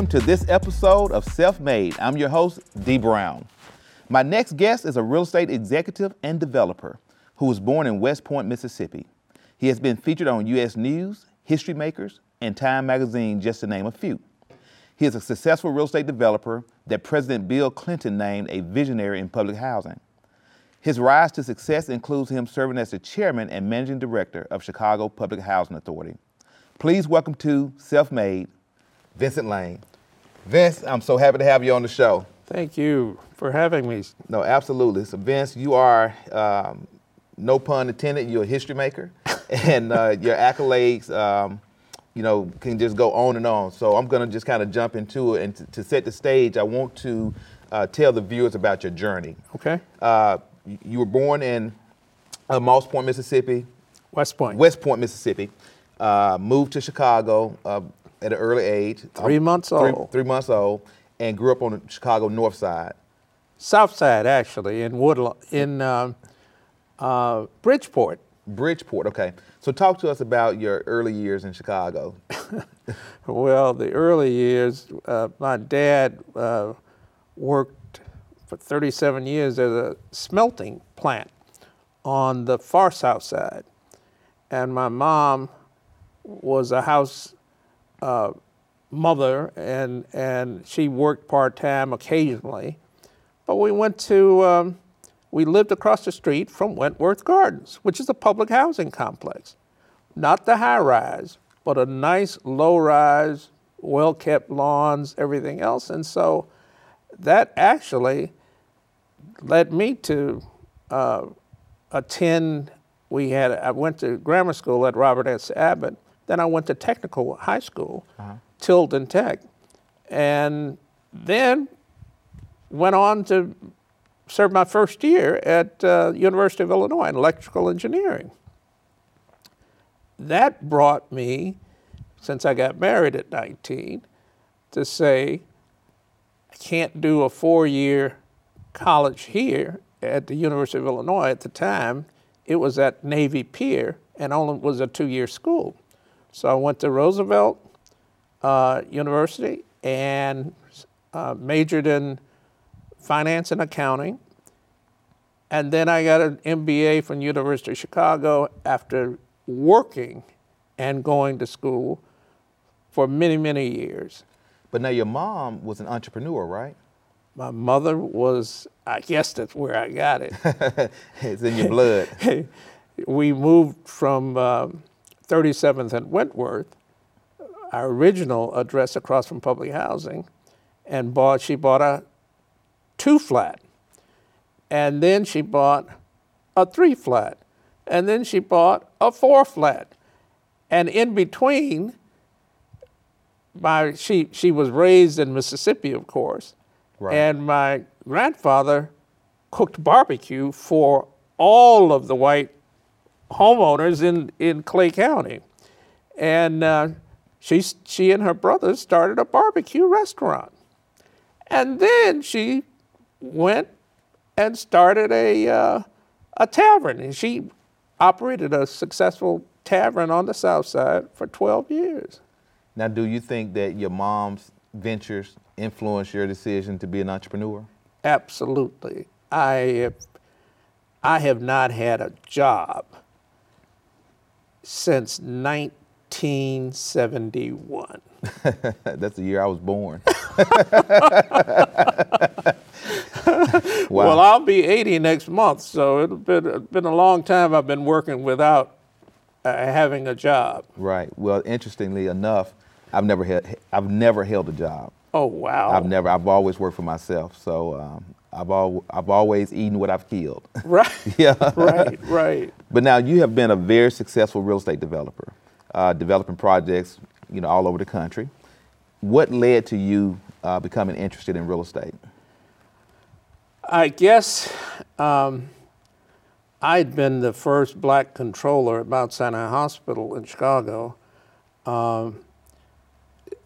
Welcome to this episode of Self Made. I'm your host, Dee Brown. My next guest is a real estate executive and developer who was born in West Point, Mississippi. He has been featured on U.S. News, History Makers, and Time Magazine, just to name a few. He is a successful real estate developer that President Bill Clinton named a visionary in public housing. His rise to success includes him serving as the chairman and managing director of Chicago Public Housing Authority. Please welcome to Self Made, Vincent Lane. Vince, I'm so happy to have you on the show. Thank you for having me. No, absolutely. So, Vince, you are, um, no pun intended, you're a history maker, and uh, your accolades, um, you know, can just go on and on. So, I'm going to just kind of jump into it. And to, to set the stage, I want to uh, tell the viewers about your journey. Okay. Uh, you- you were born in uh, Moss Point, Mississippi, West Point. West Point, Mississippi. Uh, moved to Chicago uh, at an early age. Three months three, old. Three months old, and grew up on the Chicago North Side. South Side, actually, in Woodlawn, in um, uh, Bridgeport. Bridgeport, okay. So talk to us about your early years in Chicago. Well, the early years, uh, my dad uh, worked for 37 years at a smelting plant on the far south side. And my mom was a house uh, mother, and, and she worked part time occasionally. But we went to, um, we lived across the street from Wentworth Gardens, which is a public housing complex. Not the high rise, but a nice low rise, well kept lawns, everything else. And so that actually led me to uh, attend. We had I went to grammar school at Robert S. Abbott. Then I went to technical high school, Tilden Tech, and then went on to serve my first year at uh, University of Illinois in electrical engineering. That brought me, since I got married at 19, to say I can't do a four-year college here at the University of Illinois at the time. It was at Navy Pier and only was a two-year school. So I went to Roosevelt uh, University and uh, majored in finance and accounting. And then I got an MBA from University of Chicago after working and going to school for many, many years. But now your mom was an entrepreneur, right? My mother was, I guess that's where I got it. it's in your blood. we moved from um, 37th and Wentworth, our original address across from public housing, and bought, she bought a two flat. And then she bought a three flat. And then she bought a four flat. And in between, my, she, she was raised in Mississippi, of course. Right. And my grandfather cooked barbecue for all of the white homeowners in, in Clay County. And uh, she, she and her brother started a barbecue restaurant. And then she went and started a, uh, a tavern. And she operated a successful tavern on the south side for 12 years. now, do you think that your mom's ventures influenced your decision to be an entrepreneur? Absolutely. I I have not had a job since 1971. That's the year I was born. wow. Well, I'll be 80 next month, so it's been, it's been a long time I've been working without uh, having a job. right. Well, interestingly enough, I've never held, I've never held a job. Oh, wow. I've never. I've always worked for myself. So um, I've al- I've always eaten what I've killed. Right. yeah. right, right. But now you have been a very successful real estate developer, uh, developing projects, you know, all over the country. What led to you uh, becoming interested in real estate? I guess um, I'd been the first black controller at Mount Sinai Hospital in Chicago um,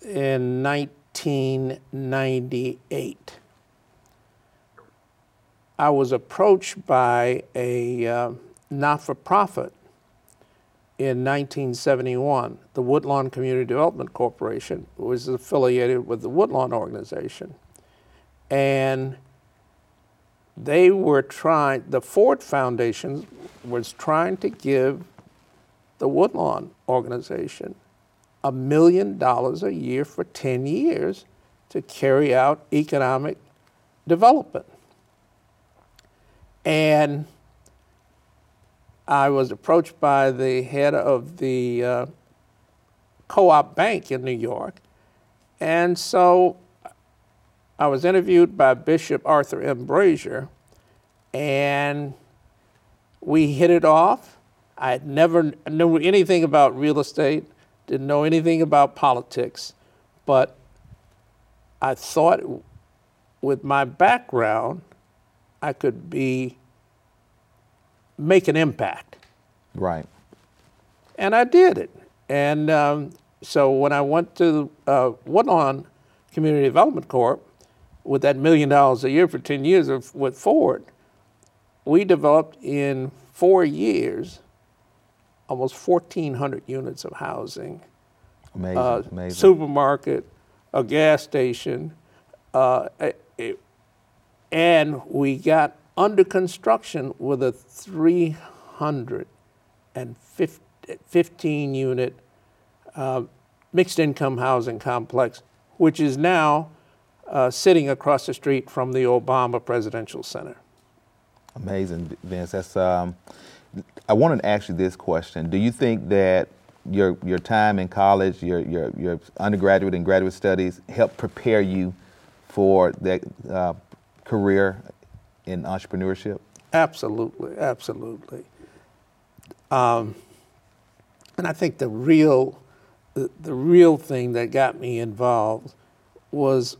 in 1998. I was approached by a uh, not for profit in 1971, the Woodlawn Community Development Corporation was affiliated with the Woodlawn organization. And they were trying, the Ford Foundation was trying to give the Woodlawn organization a million dollars a year for 10 years to carry out economic development. And I was approached by the head of the uh, co op bank in New York. And so I was interviewed by Bishop Arthur M. Brazier, and we hit it off. I had never knew anything about real estate, didn't know anything about politics, but I thought with my background, I could be make an impact. Right. And I did it. And um, so when I went to uh, Woodlawn Community Development Corp with that million dollars a year for 10 years of, with Ford, we developed in four years almost 1,400 units of housing, Amazing. uh, amazing. supermarket, a gas station, uh, it- it- and we got under construction with a 315 unit uh, mixed income housing complex, which is now uh, sitting across the street from the Obama Presidential Center. Amazing, Vince. That's. Um, I wanted to ask you this question: Do you think that your your time in college, your your your undergraduate and graduate studies, helped prepare you for that uh, career in entrepreneurship? Absolutely, absolutely. Um, and I think the real, the, the real thing that got me involved was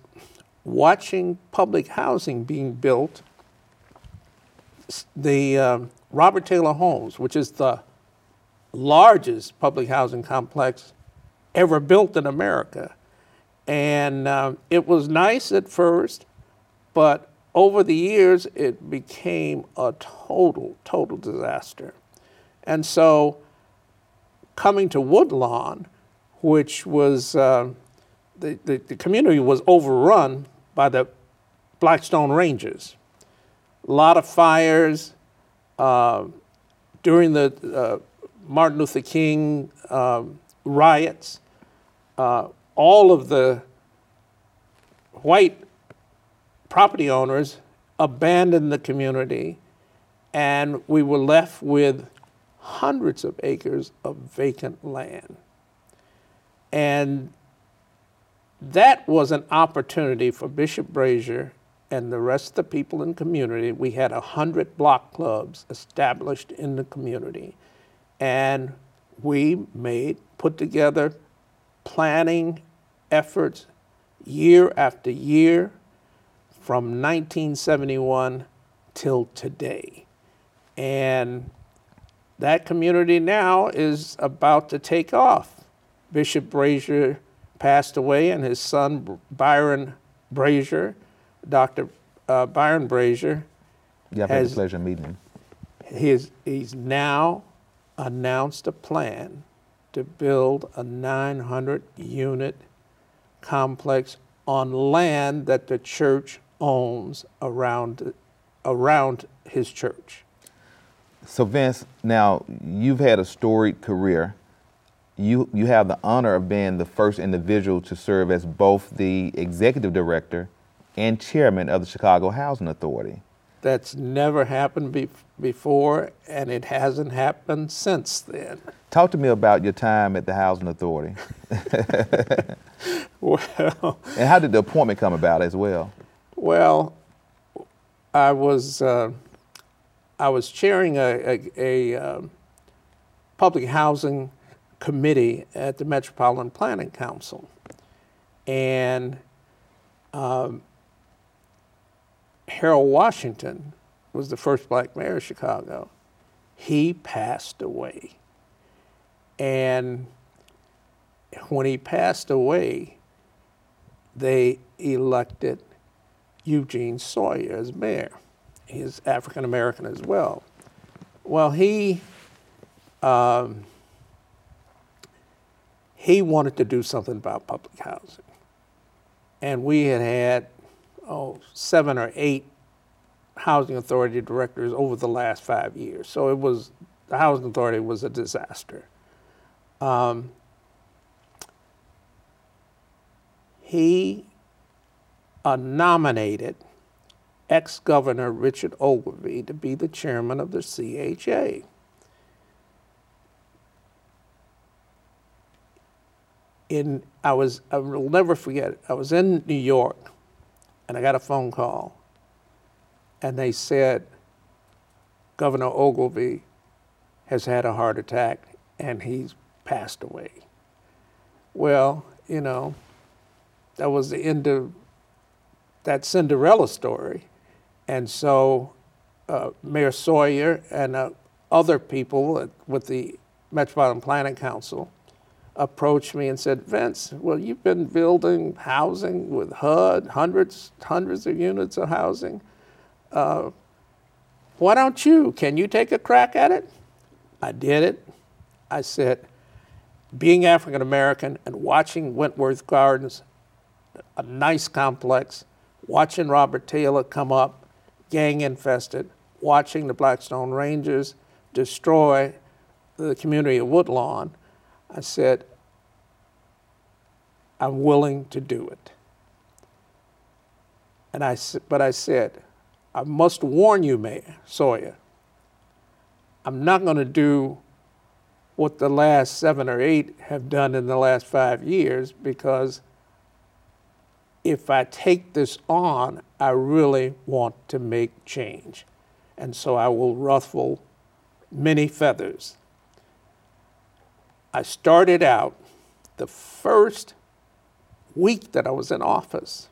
watching public housing being built. The um, Robert Taylor Homes, which is the largest public housing complex ever built in America, and um, it was nice at first, but over the years, it became a total, total disaster. And so, coming to Woodlawn, which was uh, the, the, the community was overrun by the Blackstone Rangers. A lot of fires uh, during the uh, Martin Luther King um, riots. Uh, all of the white property owners abandoned the community, and we were left with hundreds of acres of vacant land. And that was an opportunity for Bishop Brazier and the rest of the people in the community. We had a hundred block clubs established in the community, and we made put together planning efforts year after year from 1971 till today. And that community now is about to take off. Bishop Brazier passed away, and his son, Byron Brazier, Dr. Uh, Byron Brazier, Yeah, I've had the Has- pleasure of meeting him. he's, he's now announced a plan to build a 900 unit complex on land that the church owns around, around his church. So Vince, now you've had a storied career. You you have the honor of being the first individual to serve as both the executive director and chairman of the Chicago Housing Authority. That's never happened be- before, and it hasn't happened since then. Talk to me about your time at the Housing Authority. Well, And how did the appointment come about as well? Well, I was uh, I was chairing a, a, a um, public housing committee at the Metropolitan Planning Council, and um, Harold Washington was the first black mayor of Chicago. He passed away, and when he passed away, they elected Eugene Sawyer as mayor. He's African American as well. Well, he um, he wanted to do something about public housing. And we had had, oh, seven or eight housing authority directors over the last five years. So it was, the housing authority was a disaster. Um, he uh, nominated ex Governor Richard Ogilvie to be the chairman of the CHA. In, I was, I will never forget it. I was in New York and I got a phone call and they said Governor Ogilvie has had a heart attack and he's passed away. Well, you know, that was the end of that Cinderella story. And so uh, Mayor Sawyer and uh, other people with the Metropolitan Planning Council approached me and said, Vince, well, you've been building housing with HUD, hundreds, hundreds of units of housing. Uh, why don't you? Can you take a crack at it? I did it. I said, being African American and watching Wentworth Gardens, a nice complex, watching Robert Taylor come up, gang infested, watching the Blackstone Rangers destroy the community of Woodlawn, I said, I'm willing to do it. And I, but I said, I must warn you, Mayor Sawyer, I'm not going to do what the last seven or eight have done in the last five years because if I take this on, I really want to make change. And so I will ruffle many feathers. I started out the first week that I was in office,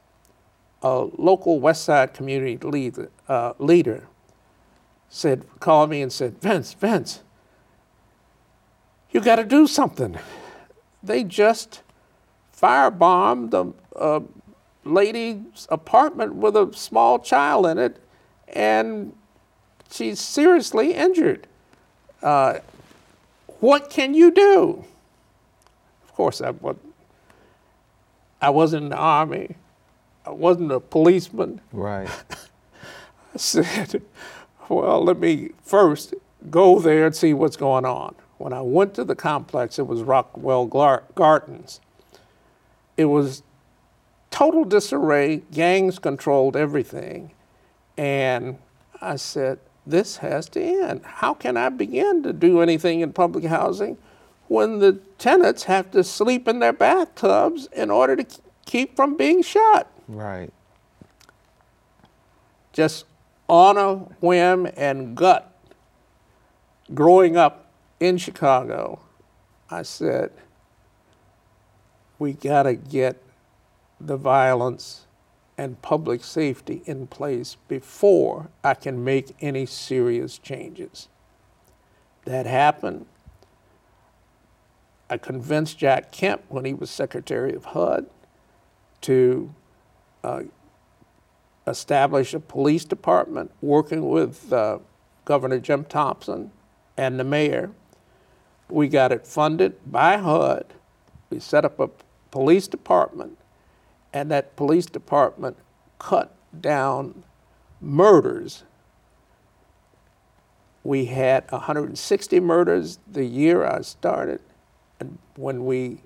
a local West Side community lead, uh, leader said, called me and said, Vince, Vince, you got to do something. They just firebombed a, a lady's apartment with a small child in it, and she's seriously injured. Uh, what can you do? Of course, I, I wasn't in the army. I wasn't a policeman. Right. I said, well, let me first go there and see what's going on. When I went to the complex, it was Rockwell Gardens. It was total disarray, gangs controlled everything. And I said, this has to end. How can I begin to do anything in public housing when the tenants have to sleep in their bathtubs in order to keep from being shot? Right. Just on a whim and gut, growing up in Chicago, I said, we got to get the violence and public safety in place before I can make any serious changes. That happened. I convinced Jack Kemp when he was Secretary of HUD to uh, establish a police department working with uh, Governor Jim Thompson and the mayor. We got it funded by HUD. We set up a police department and that police department cut down murders. We had 160 murders the year I started, and when we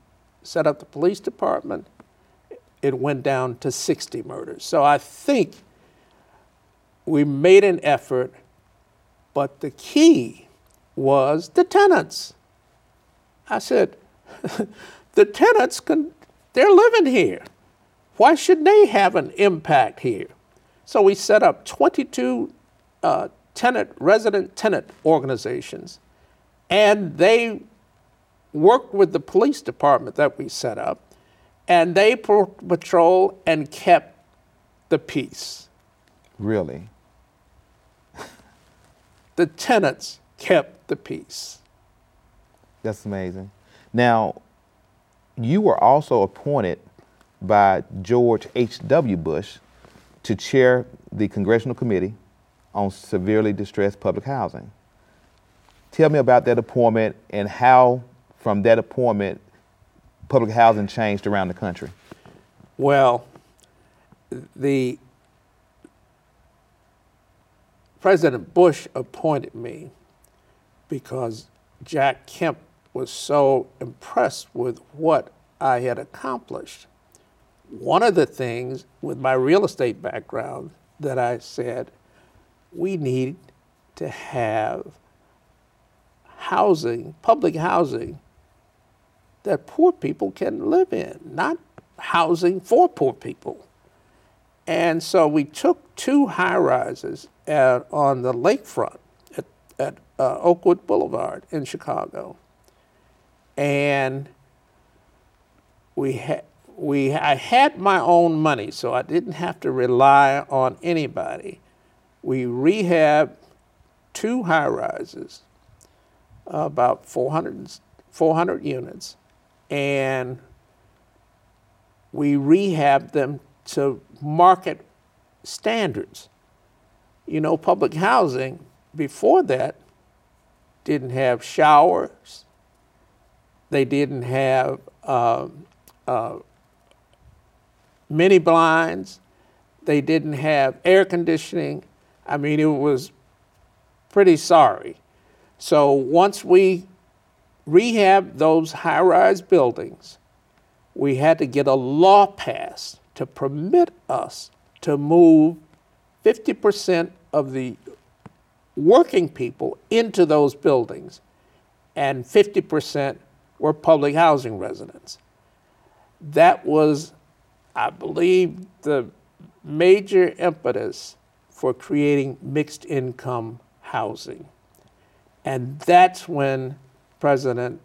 set up the police department, it went down to 60 murders. So I think we made an effort, but the key was the tenants. I said, the tenants, can, they're living here. Why should they have an impact here? So we set up 22 uh, tenant, resident tenant organizations, and they worked with the police department that we set up, and they patrol and kept the peace. Really? the tenants kept the peace. That's amazing. Now, you were also appointed by George H.W. Bush to chair the Congressional Committee on Severely Distressed Public Housing. Tell me about that appointment and how, from that appointment, public housing changed around the country? Well, the President Bush appointed me because Jack Kemp was so impressed with what I had accomplished. One of the things with my real estate background that I said, we need to have housing, public housing, that poor people can live in, not housing for poor people. And so we took two high rises at, on the lakefront at, at uh, Oakwood Boulevard in Chicago. And we had we I had my own money, so I didn't have to rely on anybody. We rehabbed two high rises, about 400, 400 units, and we rehabbed them to market standards. You know, public housing before that didn't have showers, they didn't have uh, uh, mini blinds, they didn't have air conditioning. I mean, it was pretty sorry. So once we rehabbed those high rise buildings, we had to get a law passed to permit us to move 50% of the working people into those buildings, and 50% were public housing residents. That was, I believe, the major impetus for creating mixed income housing. And that's when President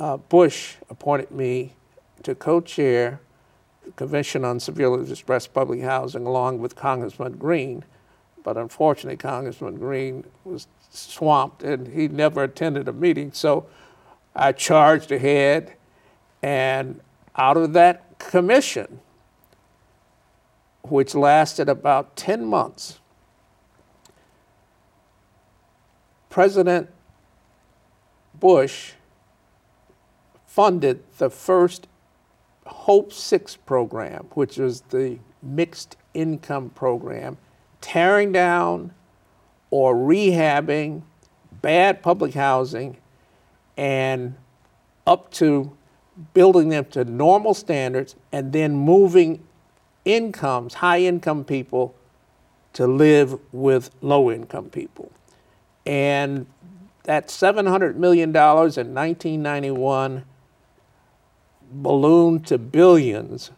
uh, Bush appointed me to co chair the Convention on Severely Distressed Public Housing along with Congressman Green. But unfortunately, Congressman Green was swamped and he never attended a meeting. So I charged ahead, and out of that commission, which lasted about 10 months, President Bush funded the first Hope 6 program, which was the mixed income program, tearing down or rehabbing bad public housing and up to building them to normal standards and then moving incomes, high income people, to live with low income people. And that $700 million in 1991 ballooned to billions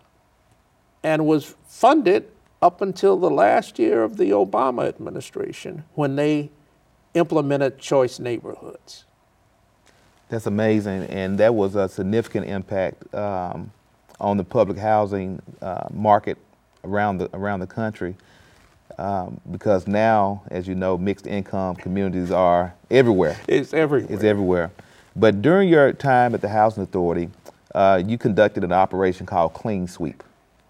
and was funded up until the last year of the Obama administration when they implemented choice neighborhoods. That's amazing, and that was a significant impact um, on the public housing uh, market around the around the country. Um, because now, as you know, mixed income communities are everywhere. It's everywhere. It's everywhere. But during your time at the Housing Authority, uh, you conducted an operation called Clean Sweep.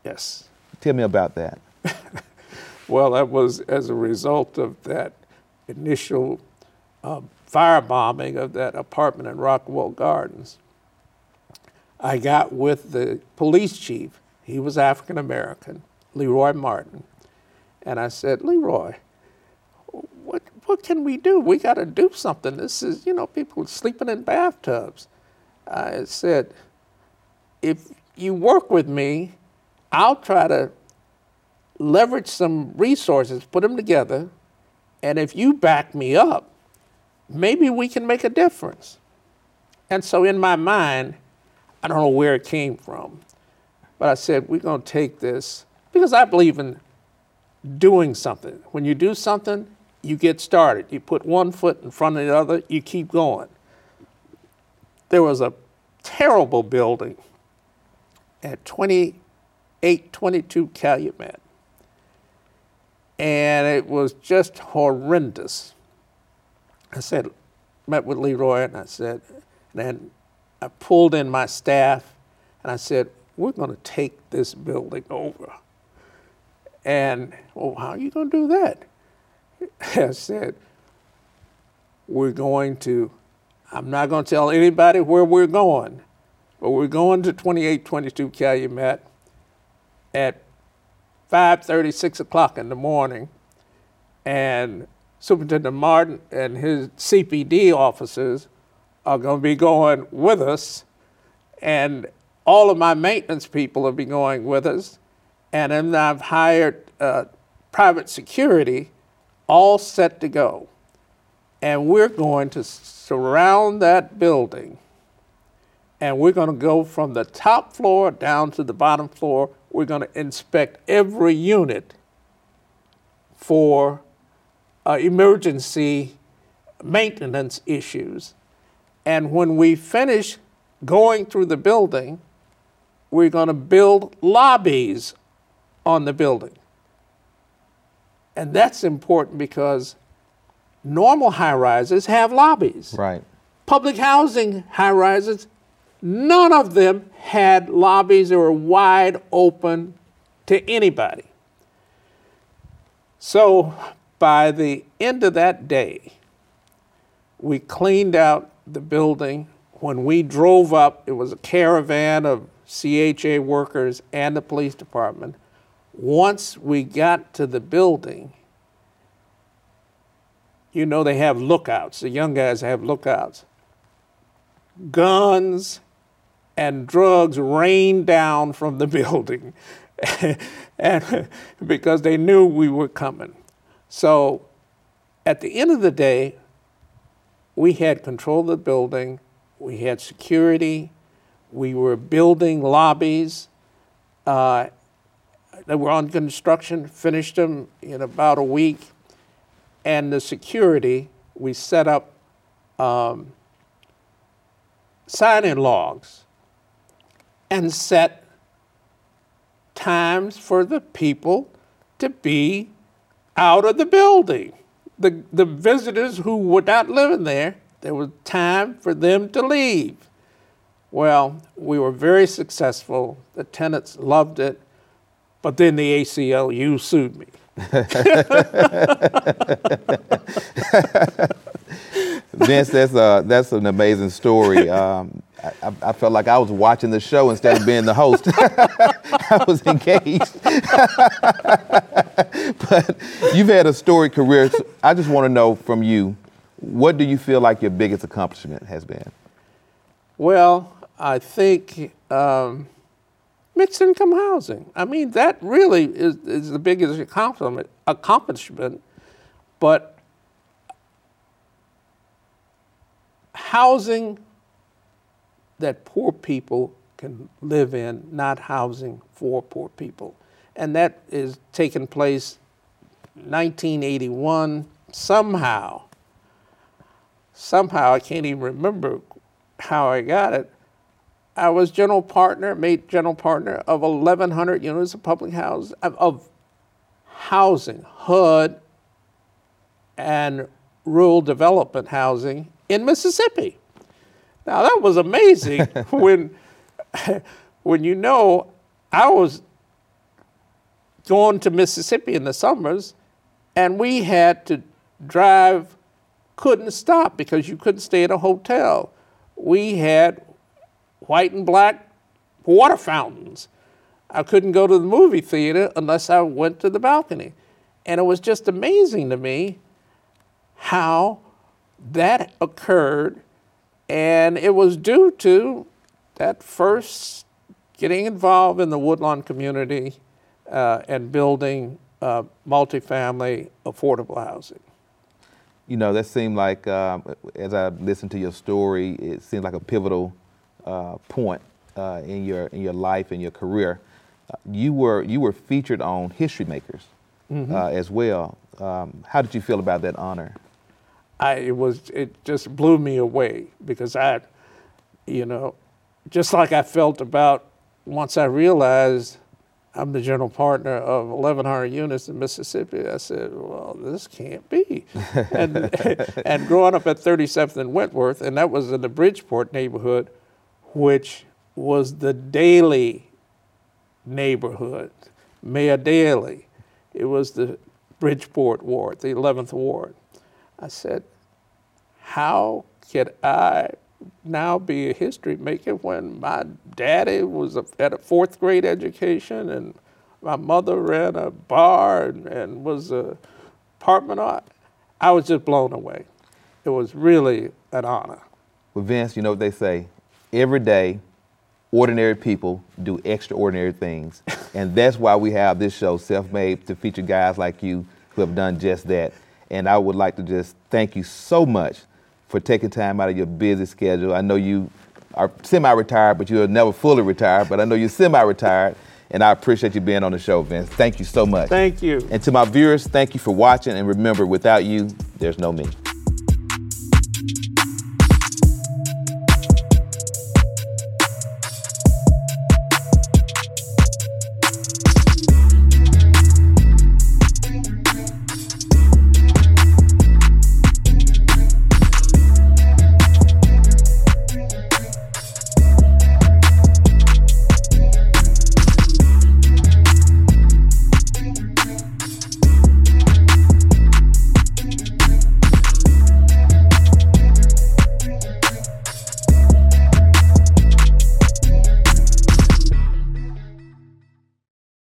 Yes. Tell me about that. well, that was as a result of that initial uh, firebombing of that apartment in Rockwell Gardens. I got with the police chief, he was African American, Leroy Martin, and I said, Leroy, what, what can we do? We got to do something. This is, you know, people sleeping in bathtubs. I said, if you work with me, I'll try to leverage some resources, put them together, and if you back me up, maybe we can make a difference. And so in my mind, I don't know where it came from, but I said, we're going to take this because I believe in doing something. When you do something, you get started. You put one foot in front of the other, you keep going. There was a terrible building at 2822 Calumet. And it was just horrendous. I said, met with Leroy, and I said, then I pulled in my staff, and I said, we're going to take this building over. And, well, how are you going to do that? I said, we're going to, I'm not going to tell anybody where we're going, But we're going to 2822 Calumet at 5:30, 6 o'clock in the morning, and Superintendent Martin and his CPD officers are going to be going with us, and all of my maintenance people will be going with us, and then I've hired uh, private security, all set to go, and we're going to surround that building, and we're going to go from the top floor down to the bottom floor. We're going to inspect every unit for uh, emergency maintenance issues. And when we finish going through the building, we're going to build lobbies on the building. And that's important because normal high rises have lobbies. Right. Public housing high rises, none of them had lobbies that were wide open to anybody. So by the end of that day, we cleaned out the building. When we drove up, it was a caravan of CHA workers and the police department. Once we got to the building, you know they have lookouts. The young guys have lookouts. Guns and drugs rained down from the building and because they knew we were coming. So at the end of the day, we had control of the building, we had security, we were building lobbies uh, that were on construction, finished them in about a week. And the security, we set up um, sign in logs and set times for the people to be out of the building. The, the visitors who were not living there, there was time for them to leave. Well, we were very successful. The tenants loved it, but then the ACLU sued me. Vince, that's uh, that's an amazing story. Um, I, I, felt like I was watching the show instead of being the host. I was engaged. but you've had a storied career. So I just want to know from you, what do you feel like your biggest accomplishment has been? Well, I think um, mixed income housing. I mean, that really is, is the biggest accomplishment. Accomplishment, but housing that poor people can live in, not housing for poor people. And that is taking place 1981 somehow. Somehow, I can't even remember how I got it. I was general partner, made general partner of 1,100 units of public housing, of, of housing, HUD, and rural development housing in Mississippi. Now that was amazing when, when you know I was going to Mississippi in the summers, and we had to drive, couldn't stop because you couldn't stay at a hotel. We had white and black water fountains. I couldn't go to the movie theater unless I went to the balcony. And it was just amazing to me how that occurred, and it was due to that first getting involved in the Woodlawn community uh, and building uh, multifamily affordable housing. You know, that seemed like, um, as I listened to your story, it seemed like a pivotal uh, point uh, in your in your life and your career. Uh, you were you were featured on History Makers mm-hmm. Uh, as well. Um, how did you feel about that honor? I, it was it just blew me away because I, you know, just like I felt about once I realized I'm the general partner of 1,100 units in Mississippi. I said, well, this can't be. and, and growing up at 37th and Wentworth, and that was in the Bridgeport neighborhood, which was the Daley neighborhood, Mayor Daley. It was the Bridgeport ward, the 11th ward. I said, how could I now be a history maker when my daddy was a, at a fourth grade education and my mother ran a bar and, and was a apartment art. I was just blown away. It was really an honor. Well, Vince, you know what they say every day, ordinary people do extraordinary things. and that's why we have this show, Self Made, to feature guys like you who have done just that. And I would like to just thank you so much for taking time out of your busy schedule. I know you are semi retired, but you're never fully retired, but I know you're semi retired. And I appreciate you being on the show, Vince. Thank you so much. Thank you. And to my viewers, thank you for watching. And remember, without you, there's no me.